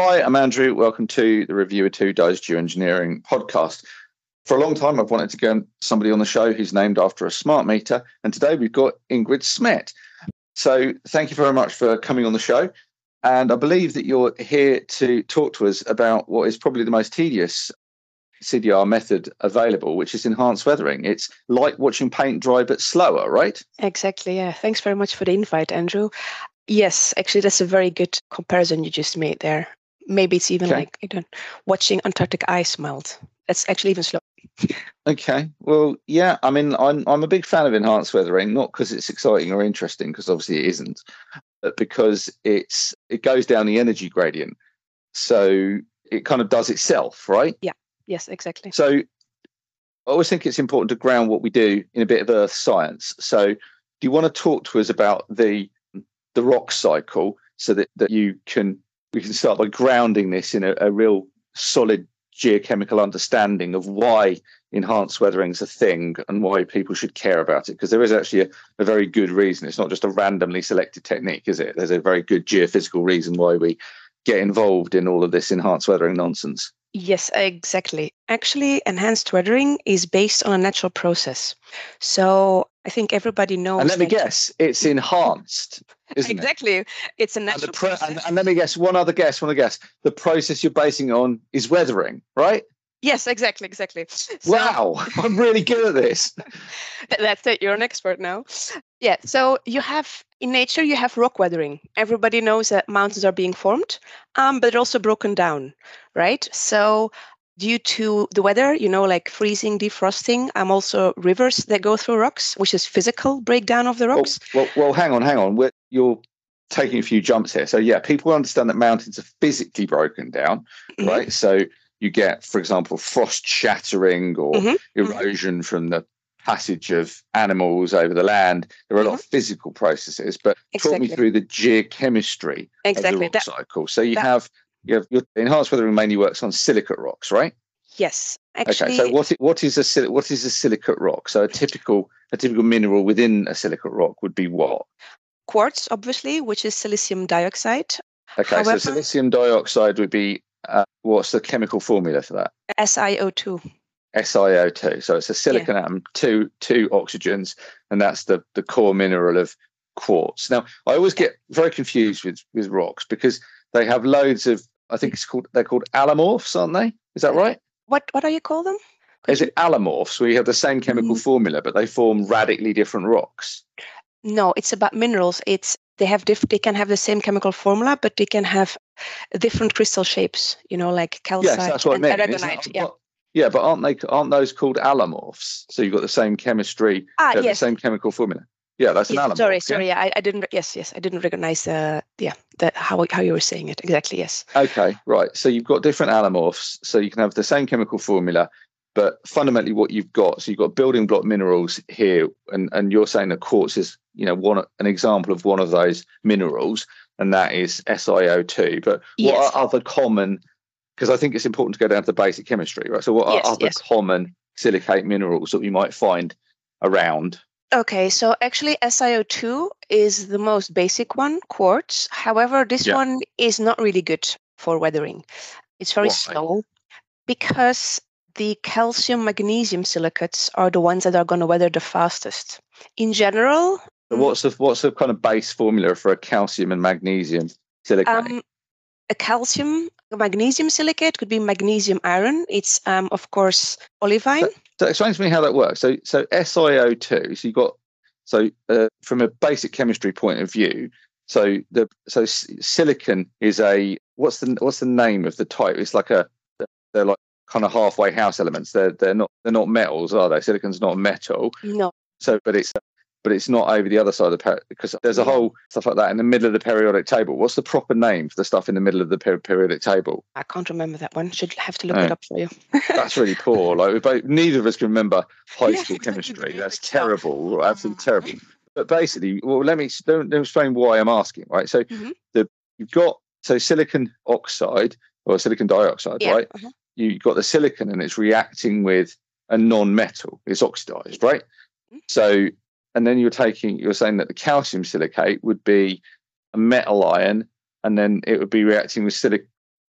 Hi, I'm Andrew. Welcome to the Reviewer 2 Does Geoengineering podcast. For a long time, I've wanted to get somebody on the show who's named after a smart meter. And today we've got Ingrid Smet. So thank you very much for coming on the show. And I believe that you're here to talk to us about what is probably the most tedious CDR method available, which is enhanced weathering. It's like watching paint dry, but slower, right? Exactly. Yeah. Thanks very much for the invite, Andrew. Yes, actually, that's a very good comparison you just made there. Maybe it's even okay. like I don't watching Antarctic ice melt. That's actually even slow. okay. Well, yeah. I mean, I'm I'm a big fan of enhanced weathering, not because it's exciting or interesting, because obviously it isn't, but because it's it goes down the energy gradient, so it kind of does itself, right? Yeah. Yes. Exactly. So I always think it's important to ground what we do in a bit of earth science. So, do you want to talk to us about the the rock cycle so that, that you can we can start by grounding this in a, a real solid geochemical understanding of why enhanced weathering is a thing and why people should care about it because there is actually a, a, very good reason. It's not just a randomly selected technique is it? There's a very good geophysical reason why we get involved in all of this enhanced weathering nonsense Yes, exactly. Actually, enhanced weathering is based on a natural process. So I think everybody knows. And let me guess, it's enhanced. exactly. It? It's a natural and, pro- process. And, and, let me guess, one other guess, one other guess. The process you're basing on is weathering, right? Yes, exactly, exactly. So, wow, I'm really good at this. That's it. You're an expert now. Yeah. So you have in nature you have rock weathering. Everybody knows that mountains are being formed, um, but they're also broken down, right? So due to the weather, you know, like freezing, defrosting, um, also rivers that go through rocks, which is physical breakdown of the rocks. Well, well, well hang on, hang on. We're, you're taking a few jumps here. So yeah, people understand that mountains are physically broken down, mm-hmm. right? So you get, for example, frost shattering or mm-hmm. mm-hmm. erosion mm-hmm. from the passage of animals over the land. There are a lot of mm-hmm. physical processes, but exactly. talk me through the geochemistry exactly. of the rock that, cycle. So you that, have you have your enhanced weathering mainly works on silicate rocks, right? Yes. Actually, okay. So what what is a what is a silicate rock? So a typical a typical mineral within a silicate rock would be what? Quartz, obviously, which is silicium dioxide. Okay, However, so silicium dioxide would be uh, what's the chemical formula for that? SiO2. SiO2. So it's a silicon yeah. atom, two two oxygens, and that's the the core mineral of quartz. Now, I always get very confused with with rocks because they have loads of. I think it's called they're called allomorphs, aren't they? Is that right? What what do you call them? Could Is you... it allomorphs where you have the same chemical mm. formula but they form radically different rocks? No, it's about minerals. It's they have diff- they can have the same chemical formula, but they can have different crystal shapes. You know, like calcite yes, that's what and I mean. Yeah. Yeah, but aren't they aren't those called allomorphs? So you've got the same chemistry, ah, yes. the same chemical formula. Yeah, that's yes, an allomorph. Sorry, yeah? sorry. Yeah, I, I didn't. Yes, yes, I didn't recognize. Uh, yeah, that how how you were saying it exactly. Yes. Okay, right. So you've got different allomorphs, so you can have the same chemical formula, but fundamentally what you've got. So you've got building block minerals here, and and you're saying that quartz is you know one an example of one of those minerals, and that is SiO2. But yes. what are other common because I think it's important to go down to the basic chemistry, right? So, what yes, are other yes. common silicate minerals that we might find around? Okay, so actually, SiO2 is the most basic one, quartz. However, this yeah. one is not really good for weathering. It's very Why? slow because the calcium magnesium silicates are the ones that are going to weather the fastest. In general, what's the what's the kind of base formula for a calcium and magnesium silicate? Um, a calcium magnesium silicate could be magnesium iron. It's um, of course olivine. So, so explain to me how that works. So so SiO2. So you got so uh, from a basic chemistry point of view. So the so silicon is a what's the what's the name of the type? It's like a they're like kind of halfway house elements. They're they're not they're not metals, are they? Silicon's not metal. No. So, but it's but it's not over the other side of the per- because there's a whole stuff like that in the middle of the periodic table. What's the proper name for the stuff in the middle of the per- periodic table? I can't remember that one. Should have to look it up for you. That's really poor. Like both, neither of us can remember high school chemistry. That's terrible, absolutely terrible. But basically, well, let me don't, don't explain why I'm asking. Right, so mm-hmm. the you've got so silicon oxide or silicon dioxide, yeah. right? Uh-huh. You've got the silicon and it's reacting with a non-metal. It's oxidized, right? Mm-hmm. So and then you're taking you're saying that the calcium silicate would be a metal ion and then it would be reacting with silic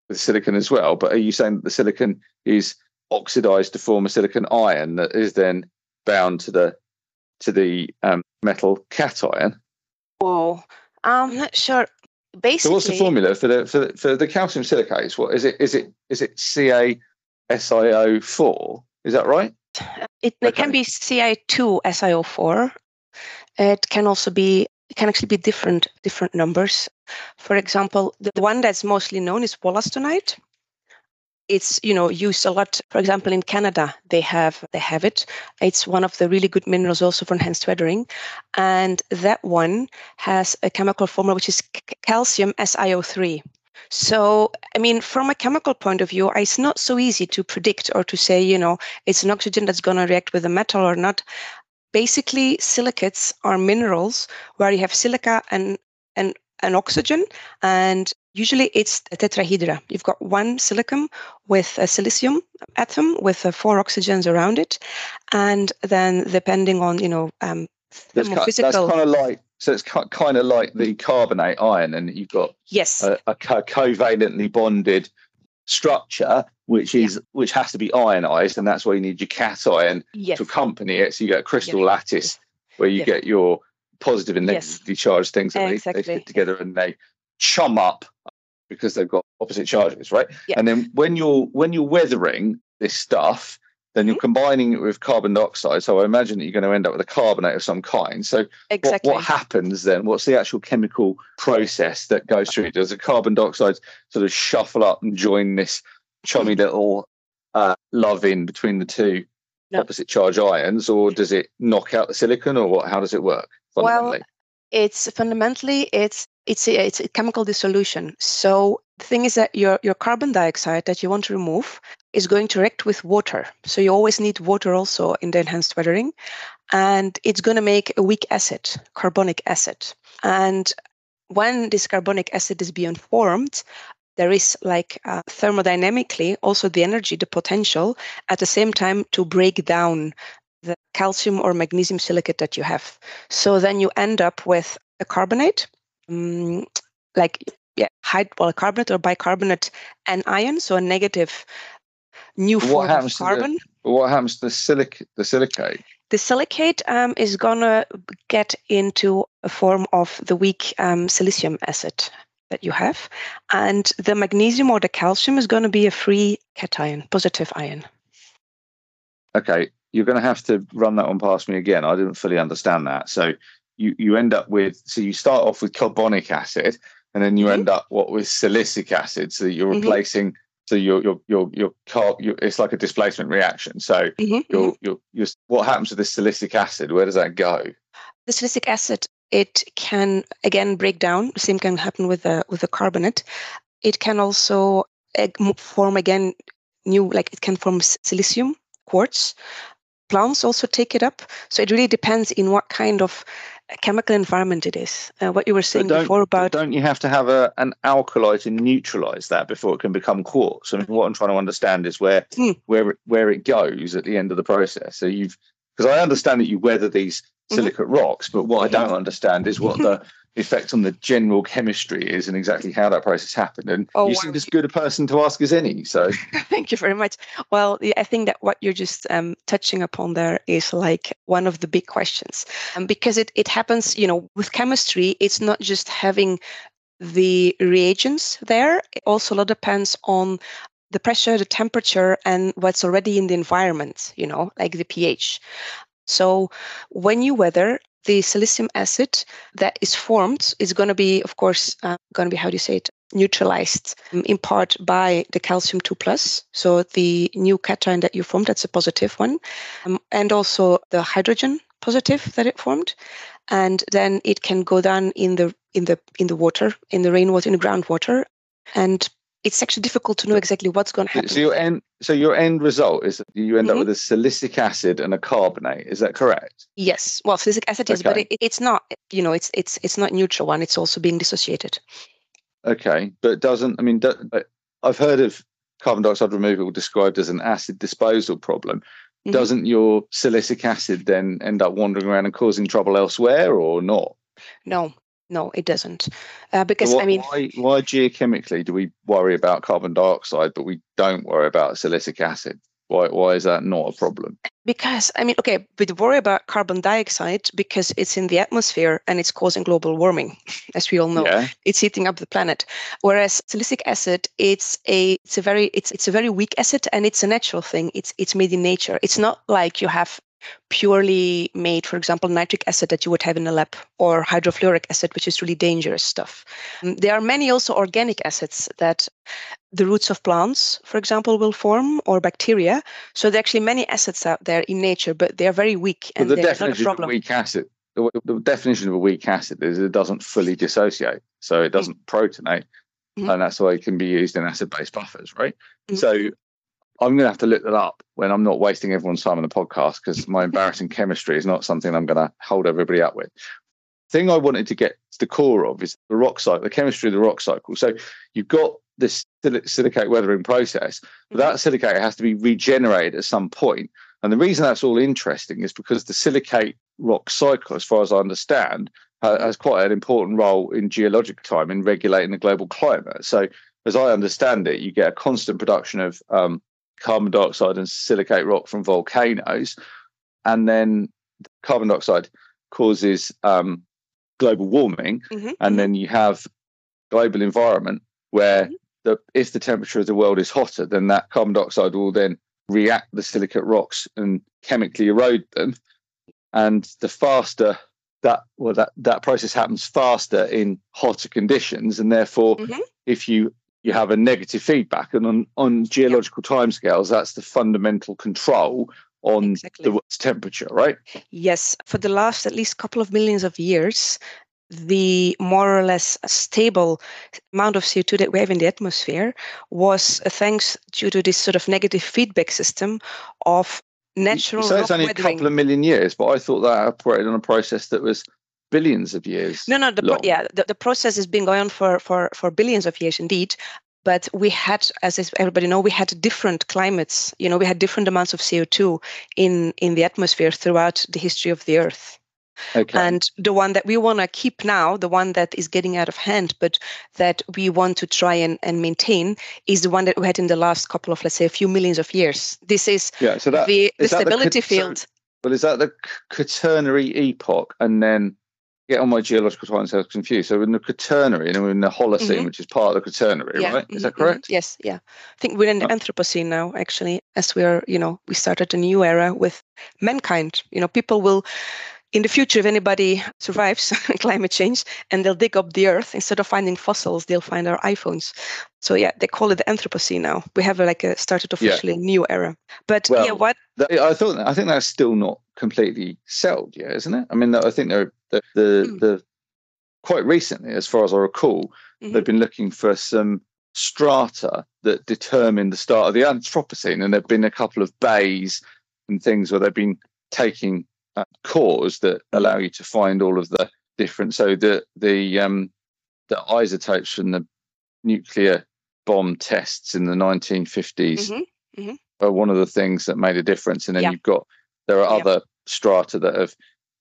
with silicon as well. But are you saying that the silicon is oxidized to form a silicon ion that is then bound to the to the um, metal cation? Well, I'm not sure. Basically, so what's the formula for the for the, for the calcium silicates? What is it? Is it is it CaSiO four? Is that right? It, it can be Ci2 SiO4. It can also be it can actually be different different numbers. For example, the one that's mostly known is wollastonite. It's you know used a lot. For example, in Canada, they have they have it. It's one of the really good minerals also for enhanced weathering, and that one has a chemical formula which is calcium SiO3. So, I mean, from a chemical point of view, it's not so easy to predict or to say, you know, it's an oxygen that's going to react with a metal or not. Basically, silicates are minerals where you have silica and, and an oxygen, and usually it's a tetrahedra. You've got one silicon with a silicium atom with uh, four oxygens around it, and then depending on you know um, that's, kind, that's kind of like so it's kind of like the carbonate ion, and you've got yes a, a covalently bonded structure, which is yeah. which has to be ionized, and that's why you need your cation yes. to accompany it. So you get a crystal lattice where you get your positive and negatively charged things, and exactly. they, they fit together and they chum up because they've got opposite charges, right? Yeah. And then when you're when you're weathering this stuff, then you're combining it with carbon dioxide. So I imagine that you're going to end up with a carbonate of some kind. So exactly. what, what happens then? What's the actual chemical process that goes through? It? Does the carbon dioxide sort of shuffle up and join this chummy little uh, love in between the two no. opposite charge ions, or does it knock out the silicon, or what? How does it work? Well, it's fundamentally it's it's a, it's a chemical dissolution. So the thing is that your your carbon dioxide that you want to remove is going to react with water. So you always need water also in the enhanced weathering. And it's going to make a weak acid, carbonic acid. And when this carbonic acid is being formed, there is like uh, thermodynamically also the energy, the potential at the same time to break down the calcium or magnesium silicate that you have. So then you end up with a carbonate, um, like yeah, hyd- well, carbonate or bicarbonate anion, so a negative new form of carbon. The, what happens to the silic the silicate? The silicate um, is gonna get into a form of the weak um, silicium acid that you have, and the magnesium or the calcium is going to be a free cation, positive ion. Okay, you're going to have to run that one past me again. I didn't fully understand that. So you you end up with so you start off with carbonic acid, and then you mm-hmm. end up what with silicic acid. So you're mm-hmm. replacing so your your your your car it's like a displacement reaction so mm-hmm, your, mm-hmm. your your what happens with the silicic acid where does that go the silicic acid it can again break down the same can happen with the with the carbonate it can also form again new like it can form silicium quartz plants also take it up so it really depends in what kind of chemical environment it is. Uh, what you were saying before about don't you have to have a an alkali to neutralize that before it can become quartz? I mean, what I'm trying to understand is where mm. where it, where it goes at the end of the process. So you've because I understand that you weather these mm-hmm. silicate mm-hmm. rocks, but what I don't understand is what the effect on the general chemistry is and exactly how that process happened. And oh, you wow. seem as good a person to ask as any. So thank you very much. Well, I think that what you're just um, touching upon there is like one of the big questions, um, because it it happens. You know, with chemistry, it's not just having the reagents there. It also a lot depends on the pressure, the temperature, and what's already in the environment. You know, like the pH. So when you weather, the silicium acid that is formed is going to be, of course, uh, going to be, how do you say it, neutralized um, in part by the calcium 2 plus. So the new cation that you formed that's a positive one. Um, and also the hydrogen positive that it formed. And then it can go down in the in the in the water in the rainwater in the groundwater. And it's actually difficult to know exactly what's going to happen. So your end, so your end result is you end mm-hmm. up with a silicic acid and a carbonate. Is that correct? Yes. Well, silicic acid is, okay. but it, it's not. You know, it's it's it's not neutral one. It's also being dissociated. Okay, but doesn't I mean? Do, I've heard of carbon dioxide removal described as an acid disposal problem. Mm-hmm. Doesn't your silicic acid then end up wandering around and causing trouble elsewhere, or not? No, no, it doesn't. Uh, because So I mean, why, why geochemically do we worry about carbon dioxide, but we don't worry about silicic acid? Why, why is that not a problem? because I mean, okay, we worry about carbon dioxide because it's in the atmosphere and it's causing global warming, as we all know. Yeah. It's heating up the planet. Whereas silicic acid, it's a it's a very it's it's a very weak acid and it's a natural thing. It's it's made in nature. It's not like you have purely made, for example, nitric acid that you would have in a lab or hydrofluoric acid, which is really dangerous stuff. Mm, There are many also organic acids that the roots of plants, for example, will form or bacteria. So there are actually many acids out there in nature, but they are very weak and the they're not a definition of a problem. weak acid, the, the definition of a weak acid is it doesn't fully dissociate, so it doesn't protonate, Mhm. and that's why it can be used in acid-based buffers, right? Mhm. So I'm going to have to look that up when I'm not wasting everyone's time on the podcast because my embarrassing chemistry is not something I'm going to hold everybody up with. Thing I wanted to get to the core of is the rock cycle, the chemistry of the rock cycle. So you've got this sil- silicate weathering process, but that silicate has to be regenerated at some point. And the reason that's all interesting is because the silicate rock cycle, as far as I understand, has quite an important role in geologic time in regulating the global climate. So, as I understand it, you get a constant production of um, carbon dioxide and silicate rock from volcanoes, and then carbon dioxide causes um, global warming, Mhm, and mhm. then you have global environment where Mhm. the if the temperature of the world is hotter, then that carbon dioxide will then react the silicate rocks and chemically erode them. And the faster that well that that process happens faster in hotter conditions, and therefore Mhm. if you you have a negative feedback, and on on geological timescales, that's the fundamental control on Exactly. the temperature, right? Yes, for the last at least couple of millions of years, the more or less stable amount of CO2 that we have in the atmosphere was uh, thanks due to this sort of negative feedback system of natural So it's only a couple of million years, but I thought that operated on a process that was billions of years. No, no, the pro- yeah, the, the process has been going on for, for, for billions of years indeed. But we had, as everybody know, we had different climates. You know, we had different amounts of CO2 in, in the atmosphere throughout the history of the Earth. Okay. And the one that we want to keep now, the one that is getting out of hand, but that we want to try and, and maintain, is the one that we had in the last couple of, let's say, a few millions of years. This is yeah. So that the, the is that the stability so- field. Well, is that the Quaternary epoch, and then get on my geological time so I was confused. So in the Quaternary and we're in the Holocene, Mhm. which is part of the Quaternary, right? Is that mhm, mhm. correct? Yes, yeah. I think we're in the Oh. Anthropocene now, actually, as we are, you know, we started a new era with mankind. You know, people will, in the future, if anybody survives climate change and they'll dig up the earth, instead of finding fossils, they'll find our iPhones. So yeah, they call it the Anthropocene now. We have like a started officially a new era. But yeah, what? I thought I think that's still not completely settled yet, isn't it? I mean, I think they're the the, Mm. the quite recently, as far as I recall, Mhm. they've been looking for some strata that determine the start of the Anthropocene, and there've been a couple of bays and things where they've been taking cores that allow you to find all of the different. So the the um, the isotopes from the nuclear bomb tests in the 1950s Mhm. are one of the things that made a difference. And then Yeah. you've got there are Yeah. other strata that have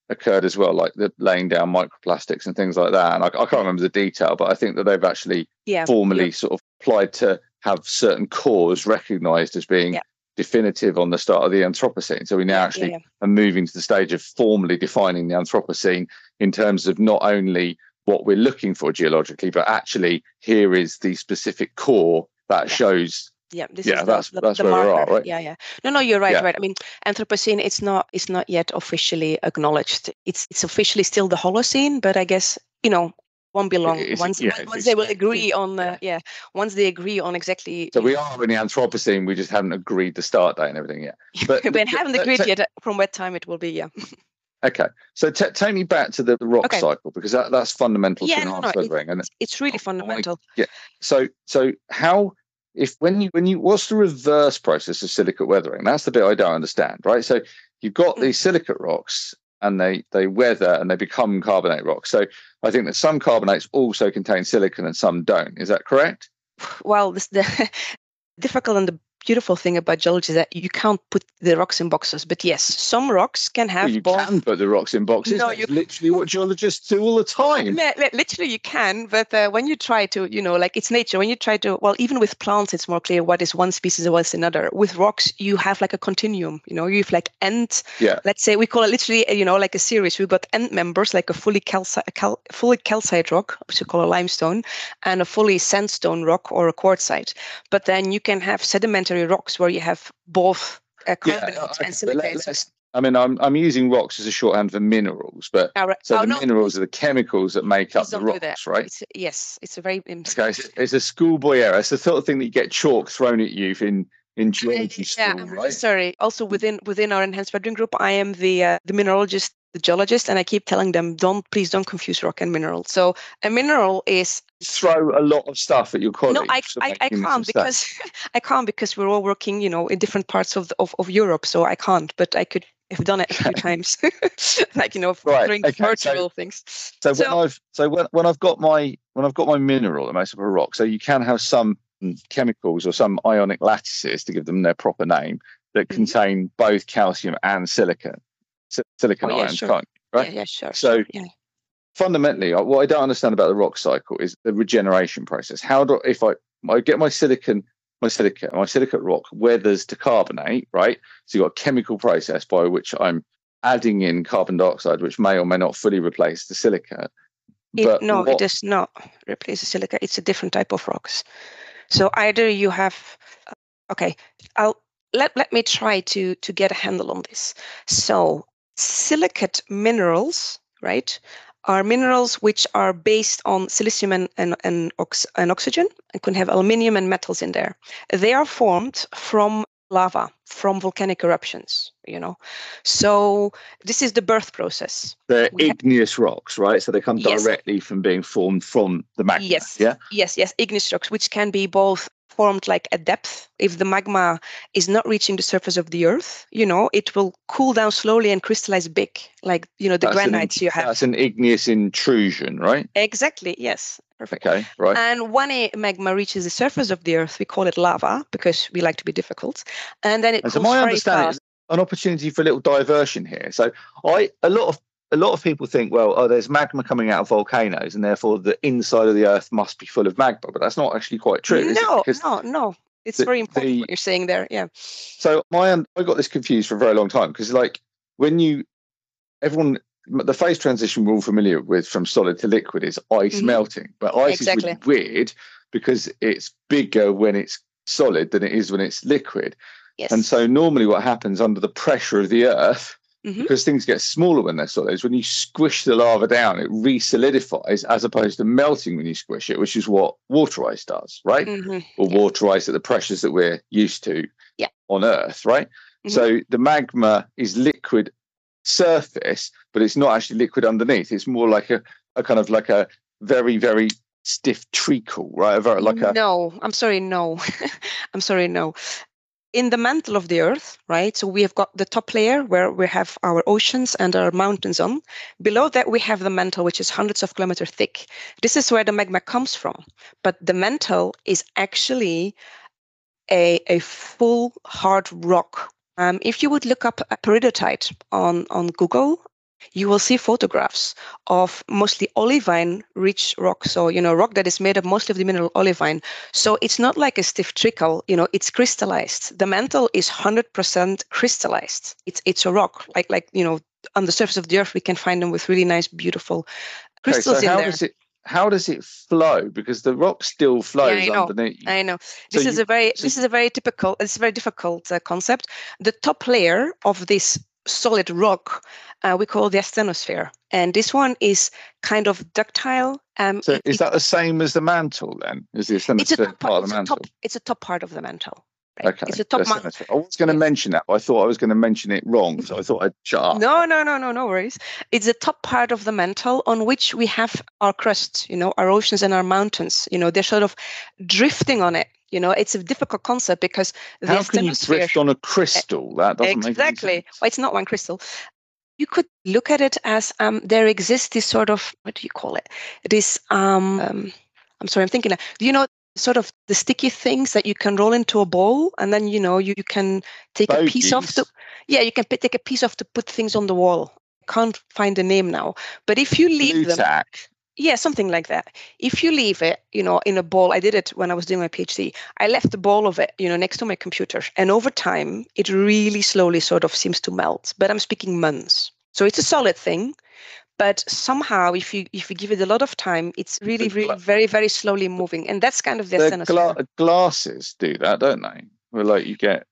occurred as well, like the laying down microplastics and things like that. And I, I can't remember the detail, but I think that they've actually Yeah, formally sort of applied to have certain cores recognized as being Yeah. Definitive on the start of the Anthropocene. So we now actually yeah, are moving to the stage of formally defining the Anthropocene in terms of not only what we're looking for geologically, but actually here is the specific core that Yeah. shows yeah. This Yeah, is that's- the, that's the where we are, right? Yeah, yeah. No, no, you're right, Yeah. right. I mean, Anthropocene, it's not, it's not yet officially acknowledged. It's, it's officially still the Holocene, but I guess you know, won't be long. It's- once, yeah, once- once they will agree on, uh, yeah, once they agree on exactly. So we are in the Anthropocene. We just haven't agreed the start date and everything yet. But we haven't agreed th- yet uh, from what time it will be. Yeah. Okay, so t- take me back to the, the rock Okay. cycle because that, that's fundamental Yeah, to no, no, it- weathering. And It's really fundamental. Yeah. So, so how if when you when you what's the reverse process of silicate weathering? That's the bit I don't understand, right? So you've got Mm. these silicate rocks and they they weather and they become carbonate rocks. So I think that some carbonates also contain silicon and some don't. Is that correct? Well, this the difficult and the beautiful thing about geology is that you can't put the rocks in boxes. But yes, some rocks can have Well, you both. can put the rocks in boxes. No, That's you- literally what geologists do all the time. Li- li- Literally, you can, but uh, when you try to, you know, like it's nature. When you try to, well, even with plants, it's more clear what is one species and what's another. With rocks, you have like a continuum. You know, you have like end. Yeah. Let's say we call it literally, you know, like a series. We've got end members, like a fully calci- cal- fully calcite rock, which we call a limestone, and a fully sandstone rock or a quartzite. But then you can have sedimentary rocks where you have both uh, Yeah, okay, and silicates. I mean, I'm I'm using rocks as a shorthand for minerals, but All right. so oh, the no, minerals are the chemicals that make up the rocks, right? It's, yes, it's a very um, Okay, it's, it's a schoolboy error. It's the sort of thing that you get chalk thrown at you in in geology yeah, school, right? sorry. Also within within our enhanced weathering group, I am the uh, the mineralogist, the geologist, and I keep telling them, don't please don't confuse rock and mineral. So a mineral is Throw a lot of stuff at your colleagues. no, I, I, I can't because I can't because we're all working, you know, in different parts of, the, of of Europe. So I can't, but I could have done it a few times, like you know, Right, doing okay, so- virtual things. So, So- when I've so when, when I've got my when I've got my mineral that makes up a rock, so you can have some chemicals or some ionic lattices to give them their proper name that Mhm. contain both calcium and silicon, si- silicon Oh, yeah, ions, sure. can't you? Right. Yeah, yeah, sure. So- sure, yeah. Fundamentally, what I don't understand about the rock cycle is the regeneration process. How do if I I get my silicon my silica my silicate rock weathers to carbonate, right? So you've got a chemical process by which I'm adding in carbon dioxide, which may or may not fully replace the silica. It, no, what- it does not replace the silica. It's a different type of rocks. So either you have, uh, okay, I'll let let me try to to get a handle on this. So silicate minerals, right, are minerals which are based on silicium and and and, ox- and oxygen and can have aluminium and metals in there. They are formed from lava, from volcanic eruptions. You know, so this is the birth process. They're We igneous rocks, right? So they come Yes. directly from being formed from the magma. Yes. Yeah. Yes, yes, igneous rocks, which can be both formed like at depth. If the magma is not reaching the surface of the earth, you know, it will cool down slowly and crystallize big, like you know the That's an- granites you have. That's an igneous intrusion, right? Exactly. Yes. Perfect. Okay, right. And when a magma reaches the surface of the earth, we call it lava because we like to be difficult. And then it And so my understanding is an opportunity for a little diversion here. So I a lot of a lot of people think, well, oh, there's magma coming out of volcanoes, and therefore the inside of the earth must be full of magma. But that's not actually quite true. No, no, no. It's the- very important the- what you're saying there. Yeah. So my un- I got this confused for a very long time because like when you everyone the phase transition we're all familiar with from solid to liquid is ice Mhm. melting, but ice Exactly. is weird because it's bigger when it's solid than it is when it's liquid. Yes. And so normally what happens under the pressure of the earth, Mhm. because things get smaller when they're solid, is when you squish the lava down, it re-solidifies as opposed to melting when you squish it, which is what water ice does, right? Mhm. Or yeah. water ice at the pressures that we're used to Yeah. on Earth, right? Mhm. So the magma is liquid surface, but it's not actually liquid underneath. It's more like a, a kind of like a very, very stiff treacle, right? Very, like a no i'm sorry no i'm sorry no in the mantle of the earth right? So we have got the top layer where we have our oceans and our mountains on. Below that we have the mantle which is hundreds of kilometers thick. This is where the magma comes from. But the mantle is actually a, a full hard rock. Um, if you would look up a peridotite on, on google you will see photographs of mostly olivine rich rock. So, you know, rock that is made up mostly of the mineral olivine. So it's not like a stiff trickle, you know, it's crystallized. The mantle is 100% crystallized. It's it's a rock, like like, you know, on the surface of the earth we can find them with really nice beautiful crystals Okay, so in there. does it how does it flow? Because the rock still flows I know. underneath. I know. So This is you- a very so this is a very typical it's a very difficult uh, concept. The top layer of this solid rock uh, we call the asthenosphere, and this one is kind of ductile. Um, So it- is that the same as the mantle then? Is the asthenosphere top, part of the a mantle? top it's a top part of the mantle. Right? Okay. It's a top mantle. I was going to mention that, but I thought I was going to mention it wrong, so I thought I'd shut up. No, no, no, no, no worries. It's the top part of the mantle on which we have our crust, you know, our oceans and our mountains. You know, they're sort of drifting on it. You know, it's a difficult concept because the How can you drift on a crystal? That doesn't exactly. Well, it's not one crystal. You could look at it as um, there exists this sort of what do you call it? This um, um I'm sorry, I'm thinking. Do you know sort of the sticky things that you can roll into a bowl and then you know you, you can take a piece off to yeah you can p- take a piece off to put things on the wall can't find the name now but if you leave Blue them tack. Yeah something like that if you leave it you know in a bowl i did it when i was doing my phd i left the bowl of it you know next to my computer and over time it really slowly sort of seems to melt but i'm speaking months so it's a solid thing but somehow if you if you give it a lot of time it's really really very very slowly moving and that's kind of the The gla- glasses do that, don't they? Where like you get,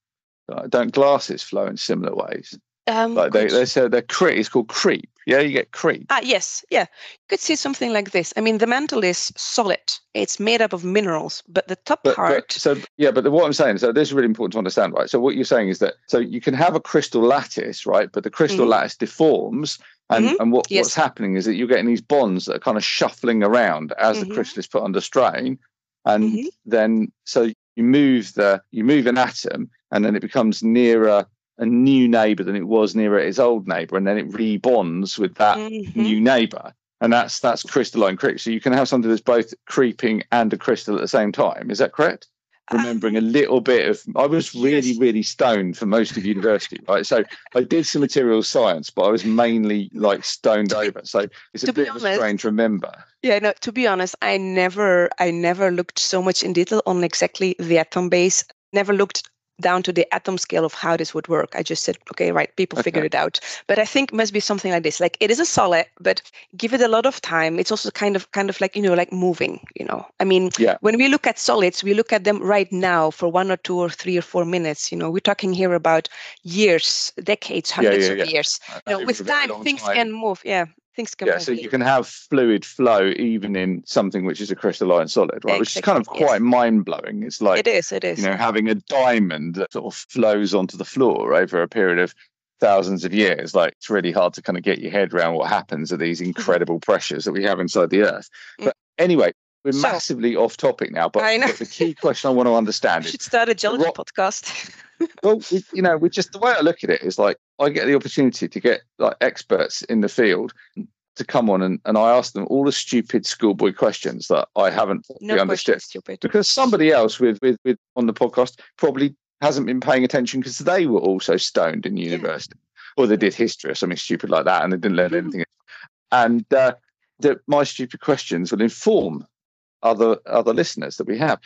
don't glasses flow in similar ways? um, Like they, they say they're creep. It's called creep. Yeah, you get creep. Ah, yes, yeah. You could see something like this. I mean, the mantle is solid. It's made up of minerals, but the top But, part. but so yeah, but the, what I'm saying, so this is really important to understand, right? So what you're saying is that so you can have a crystal lattice, right? But the crystal Mhm. lattice deforms, and Mhm. and what, Yes. what's happening is that you're getting these bonds that are kind of shuffling around as Mhm. the crystal is put under strain, and Mhm. then so you move the you move an atom, and then it becomes nearer a new neighbor than it was nearer its old neighbor, and then it rebonds with that Mhm. new neighbor. And that's that's crystalline creep. So you can have something that's both creeping and a crystal at the same time. Is that correct? Remembering a little bit of i was really Uh, really stoned for most of university right? So i did some materials science but i was mainly like stoned To over. So it's a bit of a strange remember. Yeah, no, to be honest, I never I never looked so much in detail on exactly the atom base. Never looked down to the atom scale of how this would work. I just said, okay, right, people figured it out. But I think must be something like this. Like it is a solid, but give it a lot of time. It's also kind of kind of like, you know, like moving, you know. I mean, Yeah. when we look at solids, we look at them right now for one or two or three or four minutes. You know, we're talking here about years, decades, hundreds yeah, of yeah. years. You know, with time, things time. can move. Yeah. Things can yeah so you can have fluid flow even in something which is a crystalline solid right which is kind of Exactly, yes. quite mind-blowing it's like it is, it is. you know, having a diamond that sort of flows onto the floor over a period of thousands of years. Like it's really hard to kind of get your head around what happens at these incredible pressures that we have inside the earth. Mm. But anyway, we're So- massively off topic now. But, I know. but the key question I want to We understand is should start a geology rock- podcast. well, you know, we just the way I look at it is like I get the opportunity to get like experts in the field to come on and, and I ask them all the stupid schoolboy questions that I haven't no understood. stupid. because somebody else with, with with on the podcast probably hasn't been paying attention because they were also stoned in university. Or they did history or something stupid like that and they didn't learn Mhm. anything and uh, that my stupid questions will inform other other listeners that we have.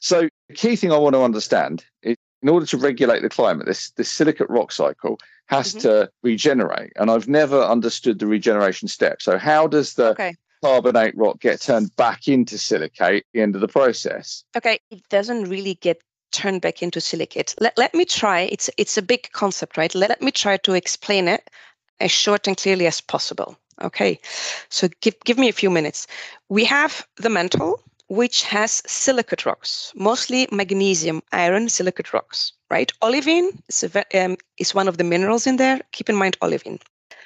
So the key thing i want to understand is in order to regulate the climate this this silicate rock cycle has Mhm. to regenerate and i've never understood the regeneration step so how does the Okay. carbonate rock get turned back into silicate at the end of the process Okay. It doesn't really get turned back into silicate. Let, let me try. It's it's a big concept, right? Let, let me try to explain it as short and clearly as possible. Okay. So give give me a few minutes. We have the mantle, which has silicate rocks, mostly magnesium, iron, silicate rocks, right? Olivine is, a, um, is one of the minerals in there. Keep in mind olivine.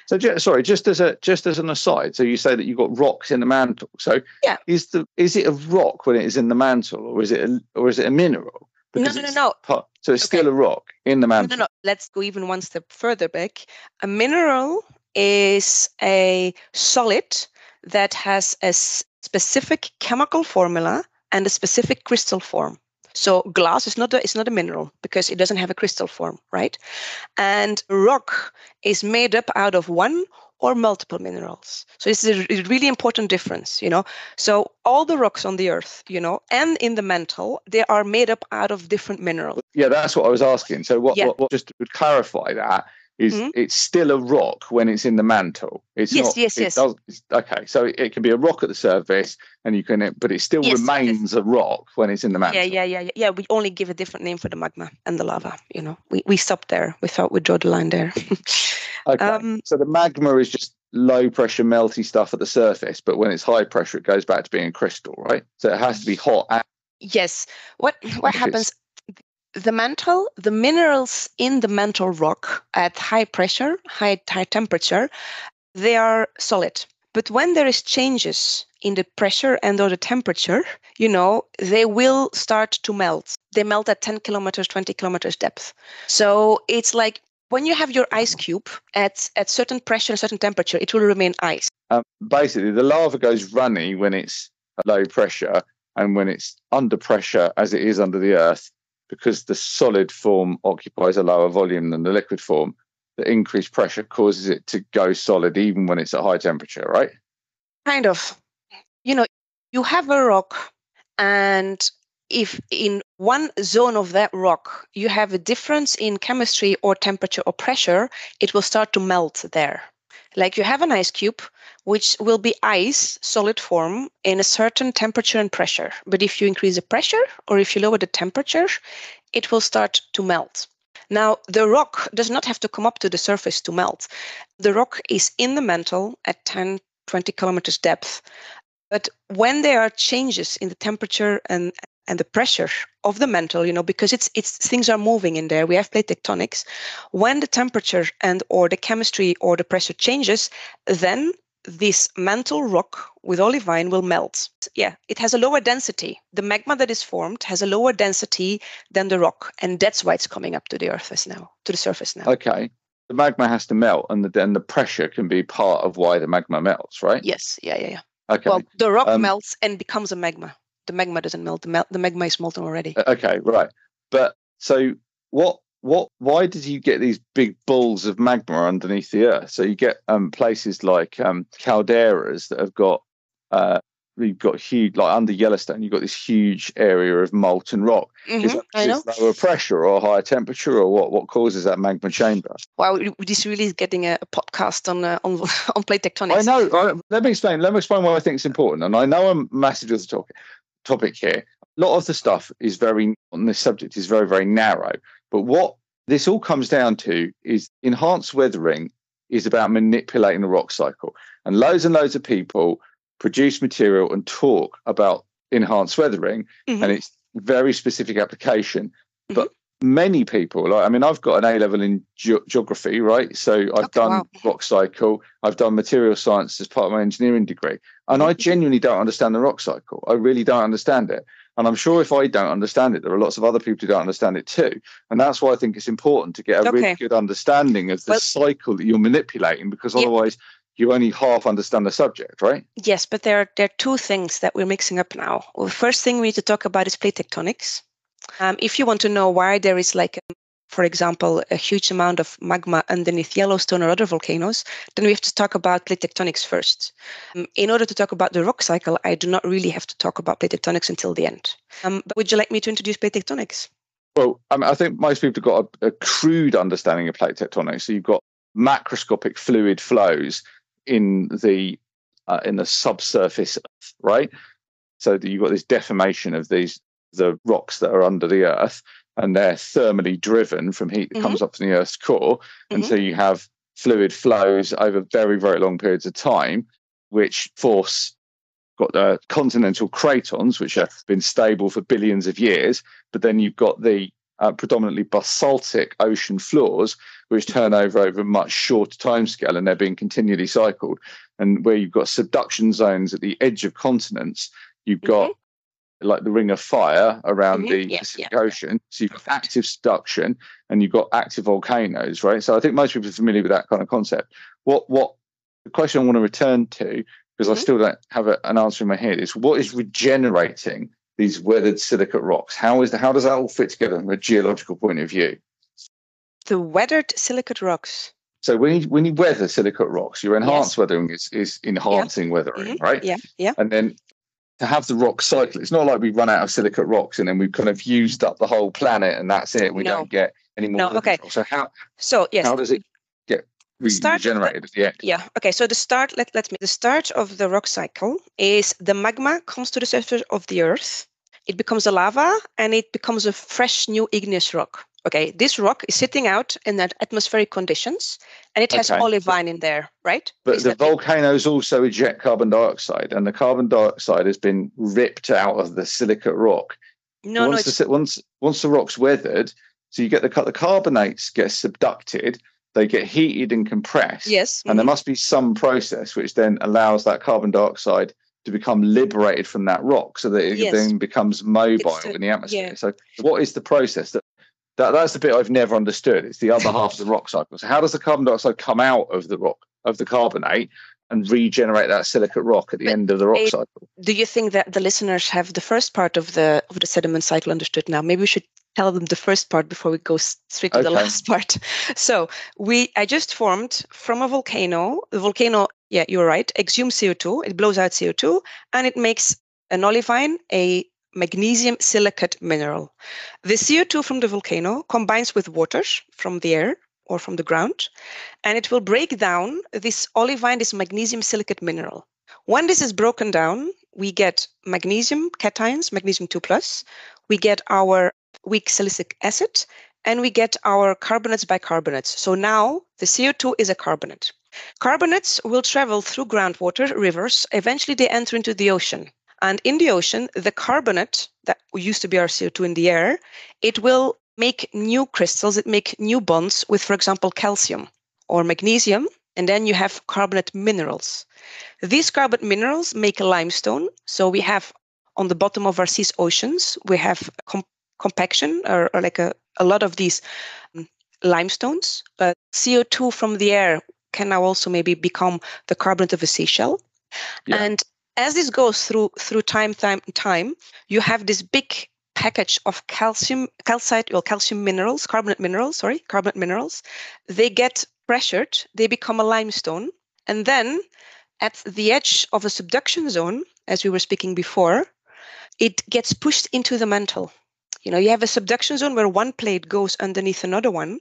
So, sorry, just as a just as an aside, so you say that you've got rocks in the mantle. So, Yeah. is the is it a rock when it is in the mantle, or is it a, or is it a mineral? No, Because no, no, no. part- so it's Okay. still a rock in the No, mantle. no, no. Let's go even one step further back. A mineral is a solid that has a specific chemical formula and a specific crystal form. So glass is not a, is not a mineral because it doesn't have a crystal form, right? And rock is made up out of one or multiple minerals. So this is a really important difference, you know. So all the rocks on the earth, you know, and in the mantle, they are made up out of different minerals. Yeah, that's what I was asking. So, what, Yeah. what, what just to clarify that is Mhm. it's still a rock when it's in the mantle. It's Yes, not. yes, it yes. does- okay, so it, it can be a rock at the surface, and you can, but it still Yes, remains a rock when it's in the mantle. Yeah, yeah, yeah, yeah. Yeah, we only give a different name for the magma and the lava. You know, we we stopped there. We thought we'd draw the line there. Okay. Um, so the magma is just low pressure melty stuff at the surface, but when it's high pressure, it goes back to being crystal, right? So it has to be hot. And, yes. What what happens? The mantle, the minerals in the mantle rock at high pressure, high high temperature, they are solid. But when there is changes in the pressure and or the temperature, you know, they will start to melt. They melt at 10 kilometers, 20 kilometers depth. So it's like when you have your ice cube at, at certain pressure and certain temperature, it will remain ice. um, basically, the lava goes runny when it's low pressure, and when it's under pressure, as it is under the earth, because the solid form occupies a lower volume than the liquid form, the increased pressure causes it to go solid even when it's at high temperature, right? Kind of. You know, you have a rock, and if in one zone of that rock you have a difference in chemistry or temperature or pressure, it will start to melt there. Like you have an ice cube, which will be ice, solid form, in a certain temperature and pressure. But if you increase the pressure or if you lower the temperature, it will start to melt. Now, the rock does not have to come up to the surface to melt. The rock is in the mantle at 10, 20 kilometers depth. But when there are changes in the temperature and and the pressure of the mantle you know because it's it's things are moving in there we have plate tectonics when the temperature and or the chemistry or the pressure changes then this mantle rock with olivine will melt. Yeah, it has a lower density. The magma that is formed has a lower density than the rock, and that's why it's coming up to the surface now, to the surface now. Okay. The magma has to melt, and then the pressure can be part of why the magma melts, right? Yes. Yeah. Yeah. Yeah. Okay. Well, the rock um, melts and becomes a magma. The magma doesn't melt. The, mel- the magma is molten already. Okay. Right. But so what what why did you get these big balls of magma underneath the earth? So you get um, places like um, calderas that have got uh, you've got huge like under yellowstone you've got this huge area of molten rock. Mm-hmm, is that lower pressure or higher temperature or what what causes that magma chamber? Wow this really is getting a, a podcast on uh, on on plate tectonics. I know I, let me explain let me explain why i think it's important and i know i'm massive to the topic topic here. A lot of the stuff is very on this subject is very very narrow but what this all comes down to is enhanced weathering is about manipulating the rock cycle. And loads and loads of people produce material and talk about enhanced weathering mm-hmm. and its very specific application. Mm-hmm. But many people, like, I mean, I've got an A level in ge- geography, right? So I've okay, done wow. rock cycle, I've done material science as part of my engineering degree. And I mm-hmm. genuinely don't understand the rock cycle. I really don't understand it. And I'm sure if I don't understand it, there are lots of other people who don't understand it too. And that's why I think it's important to get a okay. really good understanding of the well, cycle that you're manipulating, because otherwise you only half understand the subject, right? Yes, but there are, there are two things that we're mixing up now. Well, the first thing we need to talk about is plate tectonics. Um, if you want to know why there is like for example, a huge amount of magma underneath Yellowstone or other volcanoes, then we have to talk about plate tectonics first. Um, in order to talk about the rock cycle, I do not really have to talk about plate tectonics until the end. Um, but would you like me to introduce plate tectonics? Well, I, mean, I think most people have got a, a crude understanding of plate tectonics. So you've got macroscopic fluid flows in the uh, in the subsurface, right? So you've got this deformation of these the rocks that are under the earth, and they're thermally driven from heat that mm-hmm. comes up from the Earth's core. Mm-hmm. And so you have fluid flows over very, very long periods of time, which force got the continental cratons, which have been stable for billions of years. But then you've got the uh, predominantly basaltic ocean floors, which turn over over a much shorter timescale and they're being continually cycled. And where you've got subduction zones at the edge of continents, you've got mm-hmm like the ring of fire around mm-hmm. the Pacific yeah. Ocean. So you've got active subduction and you've got active volcanoes, right? So I think most people are familiar with that kind of concept. What what the question I want to return to, because mm-hmm. I still don't have a, an answer in my head, is what is regenerating these weathered silicate rocks? How is the, how does that all fit together from a geological point of view? The weathered silicate rocks. So when you when you weather silicate rocks, your enhanced yes. weathering is, is enhancing yeah. weathering, mm-hmm. right? Yeah, yeah. And then to have the rock cycle. It's not like we run out of silicate rocks and then we've kind of used up the whole planet and that's it. We no. don't get any more. No, okay. So how? So yes. How does it get re- start, regenerated at the end? Yeah. Okay. So the start. Let let me. The start of the rock cycle is the magma comes to the surface of the Earth. It becomes a lava and it becomes a fresh new igneous rock. Okay, this rock is sitting out in that atmospheric conditions, and it has okay. olivine in there, right? But the volcanoes also eject carbon dioxide, and the carbon dioxide has been ripped out of the silicate rock. No, once no. The, once once the rock's weathered, so you get the the carbonates get subducted, they get heated and compressed. Yes, and mm-hmm. there must be some process which then allows that carbon dioxide to become liberated from that rock so that it yes. then becomes mobile a, in the atmosphere. Yeah. So, what is the process that that, that's the bit I've never understood. It's the other half of the rock cycle. So how does the carbon dioxide come out of the rock of the carbonate and regenerate that silicate rock at the But end of the rock it- cycle. Do you think that the listeners have the first part of the of the sediment cycle understood now? Maybe we should tell them the first part before we go straight to the last part. So we I just formed from a volcano. The volcano, yeah, you're right, exhumes CO2. It blows out CO2 and it makes an olivine, a magnesium silicate mineral. The CO2 from the volcano combines with water from the air or from the ground, and it will break down this olivine, this magnesium silicate mineral. When this is broken down, we get magnesium cations, magnesium 2 plus, we get our weak silicic acid, and we get our carbonates bicarbonates. So now the CO2 is a carbonate. Carbonates will travel through groundwater, rivers, eventually they enter into the ocean. And in the ocean, the carbonate that used to be our CO2 in the air, it will make new crystals, it make new bonds with, for example, calcium or magnesium, and then you have carbonate minerals. These carbonate minerals make limestone. So we have on the bottom of our seas oceans, we have com- compaction or, or like a, a lot of these um, limestones. But CO2 from the air can now also maybe become the carbonate of a seashell. Yeah. And as this goes through through time, time, time, you have this big package of calcium, calcite, well, calcium minerals, carbonate minerals, sorry, carbonate minerals. They get pressured, they become a limestone, and then at the edge of a subduction zone, as we were speaking before, it gets pushed into the mantle. You know, you have a subduction zone where one plate goes underneath another one.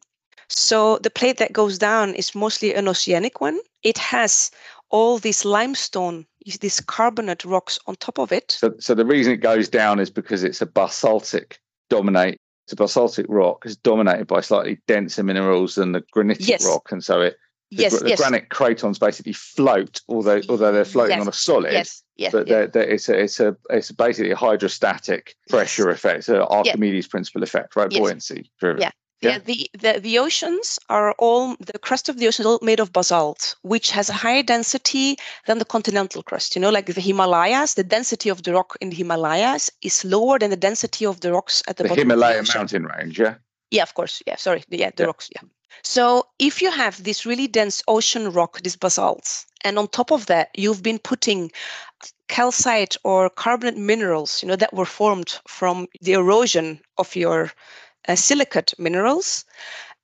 So the plate that goes down is mostly an oceanic one. It has all these limestone, these carbonate rocks on top of it. So, so the reason it goes down is because it's a basaltic dominate. It's a basaltic rock. It's dominated by slightly denser minerals than the granitic Yes. rock, and so it the, yes, the yes, granite cratons basically float, although although they're floating Yes, on a solid. yes, yes, But they're, they're, it's a it's a it's basically a hydrostatic pressure effect. It's an Archimedes principle effect, right? Yes. Buoyancy driven. Yeah. Yeah. The, the, the oceans are all, the crust of the ocean is all made of basalt, which has a higher density than the continental crust. You know, like the Himalayas, the density of the rock in the Himalayas is lower than the density of the rocks at the, The bottom of the Himalaya mountain range, yeah. Yeah, of course. Yeah, sorry. Yeah, the Yeah. rocks. Yeah. So if you have this really dense ocean rock, this basalt, and on top of that, you've been putting calcite or carbonate minerals, you know, that were formed from the erosion of your uh, silicate minerals,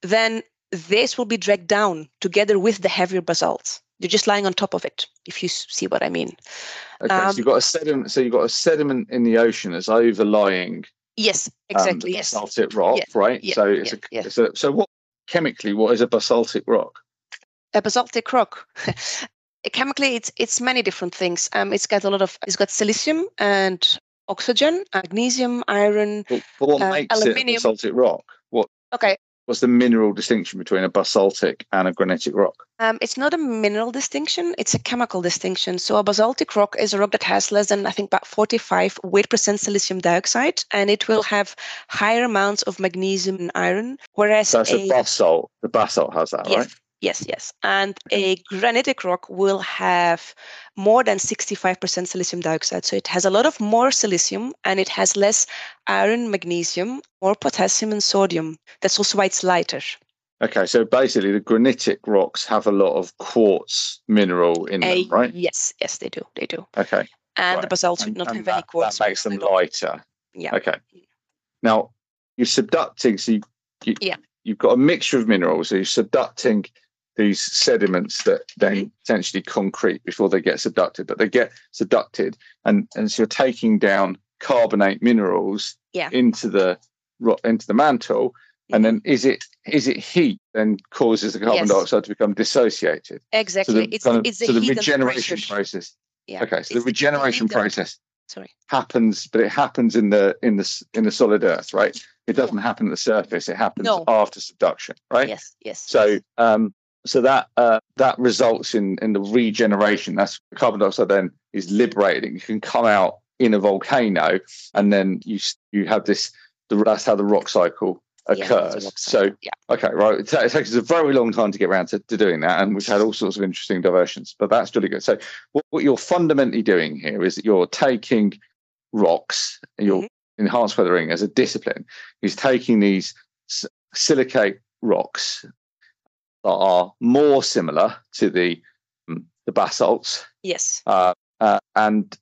then this will be dragged down together with the heavier basalt. You're just lying on top of it, if you see what I mean. Okay, Um, so you've got a sediment. So you've got a sediment in the ocean that's overlying Yes, um, exactly. the yes. basaltic rock, Yeah, right? yeah, so it's yeah, a, a so what chemically what is a basaltic rock? a basaltic rock. Chemically, it's it's many different things. Um, it's got a lot of it's got silicium and oxygen, magnesium, iron. But, but what Uh, makes it a aluminium. basaltic rock? What Okay, what's the mineral distinction between a basaltic and a granitic rock? um, it's not a mineral distinction; it's a chemical distinction. So a basaltic rock is a rock that has less than I think about 45 weight percent silicium dioxide, and it will have higher amounts of magnesium and iron. Whereas So it's a a basalt. The basalt has that, Yes, right? Yes, yes. And a granitic rock will have more than 65% silicium dioxide. So it has a lot of more silicium and it has less iron, magnesium, or potassium and sodium. That's also why it's lighter. Okay, so basically the granitic rocks have a lot of quartz mineral in them, Uh, right? Yes, yes, they do. They do. Okay. And the Right. basalts would not and have any quartz. that makes them mineral at all. lighter. Yeah. Okay. Now you're subducting, so you, you, Yeah. you've got a mixture of minerals. So you're subducting these sediments that then essentially concrete before they get subducted, but they get subducted, and and so you're taking down carbonate minerals Yeah. into the into the mantle. And then is it is it heat then causes the carbon Yes. dioxide to become dissociated? Exactly. So the it's kind of it's so the regeneration process. Yeah. Okay, so It's the the- the regeneration process Sorry. happens, but it happens in the in the in the solid earth, right? It doesn't happen at the surface. It happens No. after subduction, right? Yes. Yes. So yes. um, so that uh, that results in in the regeneration. That's carbon dioxide then is liberating. You can come out in a volcano, and then you you have this. The, that's how the rock cycle Yeah, occurs. rock so yeah. okay, right. It, ta- it takes us a very long time to get around to, to doing that, and we've had all sorts of interesting diversions. But that's really good. So what, what you're fundamentally doing here is that you're taking rocks, and you're Mhm. enhanced weathering as a discipline is taking these s- silicate rocks that are more similar to the mm, the basalts. Yes. Uh, uh, and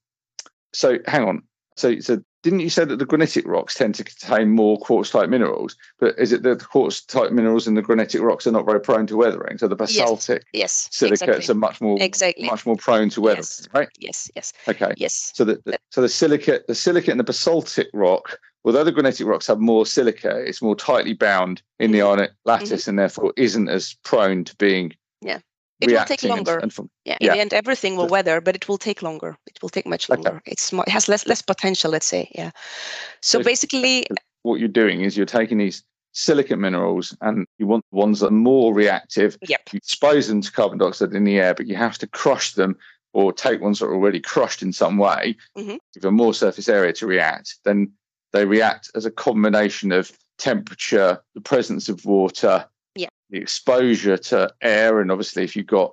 so, hang on. So, so didn't you say that the granitic rocks tend to contain more quartz type minerals? But is it that the quartz type minerals in the granitic rocks are not very prone to weathering? So the basaltic yes, silicates exactly. are much more exactly much more prone to weathering, Yes. right? yes yes Okay. yes So the, the so the silicate the silicate and the basaltic rock, although the granitic rocks have more silica, it's more tightly bound in the ionic lattice and therefore isn't as prone to being Mm-hmm. Yeah. It will take and- longer. and from- yeah, Yeah. in the end everything will weather but it will take longer it will take much Okay. longer it's more, it has less less potential let's say yeah so So- basically what you're doing is you're taking these silicate minerals and you want the ones that are more reactive yep you expose them to carbon dioxide in the air, but you have to crush them or take ones that are already crushed in some way, mm-hmm. give them more surface area to react. Then they react as a combination of temperature, the presence of water. The exposure to air, and obviously if you've got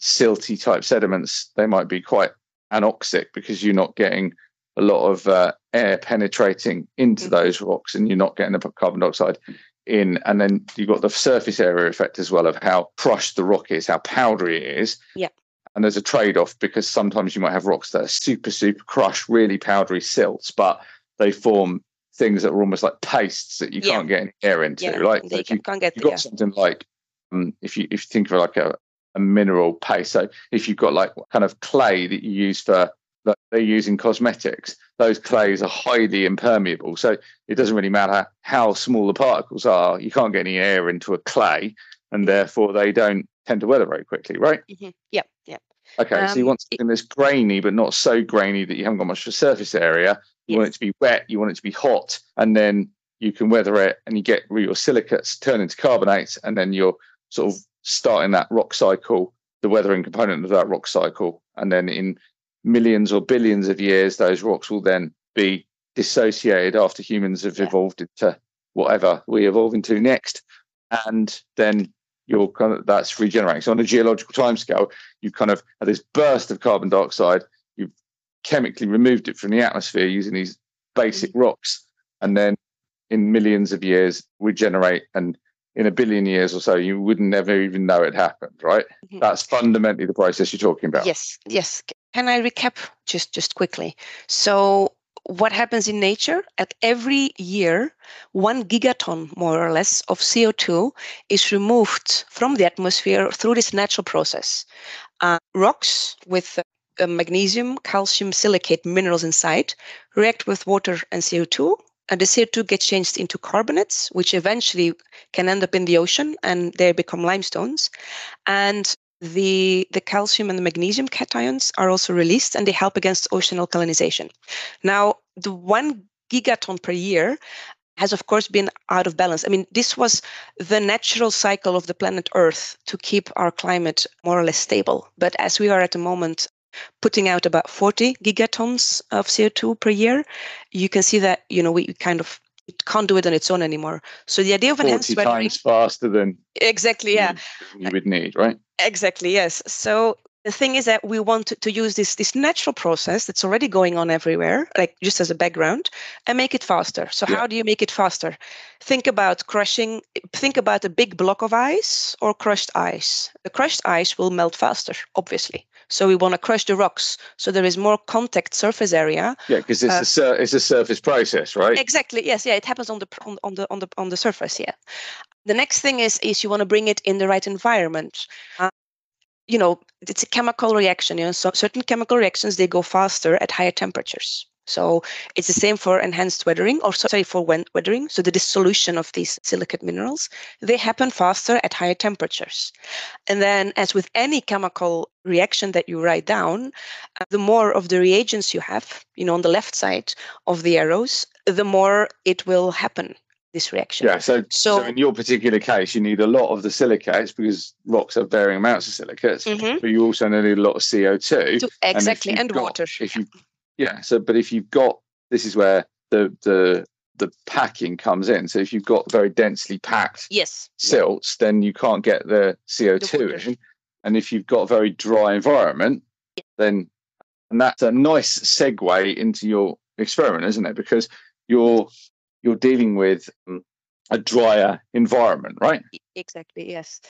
silty type sediments, they might be quite anoxic because you're not getting a lot of uh, air penetrating into Mhm. those rocks and you're not getting the carbon dioxide in and then you've got the surface area effect as well of how crushed the rock is how powdery it is Yeah. and there's a trade-off because sometimes you might have rocks that are super super crushed really powdery silts but they form things that are almost like pastes that you Yeah. can't get any air into yeah right they so if you, can, can't get you've the, got something like um, if you if you think of like a, a mineral paste so if you've got like kind of clay that you use for that they use in cosmetics those clays are highly impermeable. So it doesn't really matter how small the particles are you can't get any air into a clay and therefore they don't tend to weather very quickly right? Mhm. Yep, yeah okay so you Um, want something that's grainy but not so grainy that you haven't got much surface area you want it to be wet you want it to be hot and then you can weather it and you get your silicates turn into carbonates and then you're sort of starting that rock cycle the weathering component of that rock cycle. And then in millions or billions of years those rocks will then be dissociated after humans have Yeah. evolved into whatever we evolve into next. And then you're kind of that's regenerating. So on a geological timescale you kind of have this burst of carbon dioxide chemically removed it from the atmosphere using these basic rocks and then in millions of years regenerate and in a billion years or so you wouldn't never even know it happened right Mhm. that's fundamentally the process you're talking about Yes, yes. Can I recap just just quickly? So what happens in nature at every year, one gigaton more or less of CO2 is removed from the atmosphere through this natural process. Uh, rocks with magnesium, calcium, silicate minerals inside react with water and CO2. And the CO2 gets changed into carbonates, which eventually can end up in the ocean and they become limestones. And the the calcium and the magnesium cations are also released and they help against ocean alkalinization. Now, the one gigaton per year has of course been out of balance. I mean, this was the natural cycle of the planet Earth to keep our climate more or less stable. But as we are at the moment putting out about 40 gigatons of CO2 per year, you can see that you know we kind of it can't do it on its own anymore. So the idea of 40 enhanced times faster than exactly, yeah, you, you would need right Exactly, yes. So the thing is that we want to, to use this this natural process that's already going on everywhere, like just as a background, and make it faster. So Yeah. how do you make it faster? Think about crushing. Think about a big block of ice or crushed ice. The crushed ice will melt faster, obviously. So we want to crush the rocks so there is more contact surface area. yeah because it's Uh, a sur- it's a surface process right Exactly. Yes. Yeah. It happens on the on, on the on the on the surface. Yeah. The next thing is is you want to bring it in the right environment. Uh, you know, it's a chemical reaction. You know, so certain chemical reactions they go faster at higher temperatures. So it's the same for enhanced weathering, or sorry, for weathering. So the dissolution of these silicate minerals, they happen faster at higher temperatures. And then, as with any chemical reaction that you write down, uh, the more of the reagents you have, you know, on the left side of the arrows, the more it will happen. This reaction. yeah so, so So- in your particular case you need a lot of the silicates because rocks have varying amounts of silicates Mhm. but you also need a lot of co2 exactly, you've and, got- water. If you, yeah. So, but if you've got, this is where the the the packing comes in. So, if you've got very densely packed yes. yeah, silts, then you can't get the CO two in. And if you've got a very dry environment, then and that's a nice segue into your experiment, isn't it? Because you're you're dealing with um, a drier environment, right? Exactly. Yes.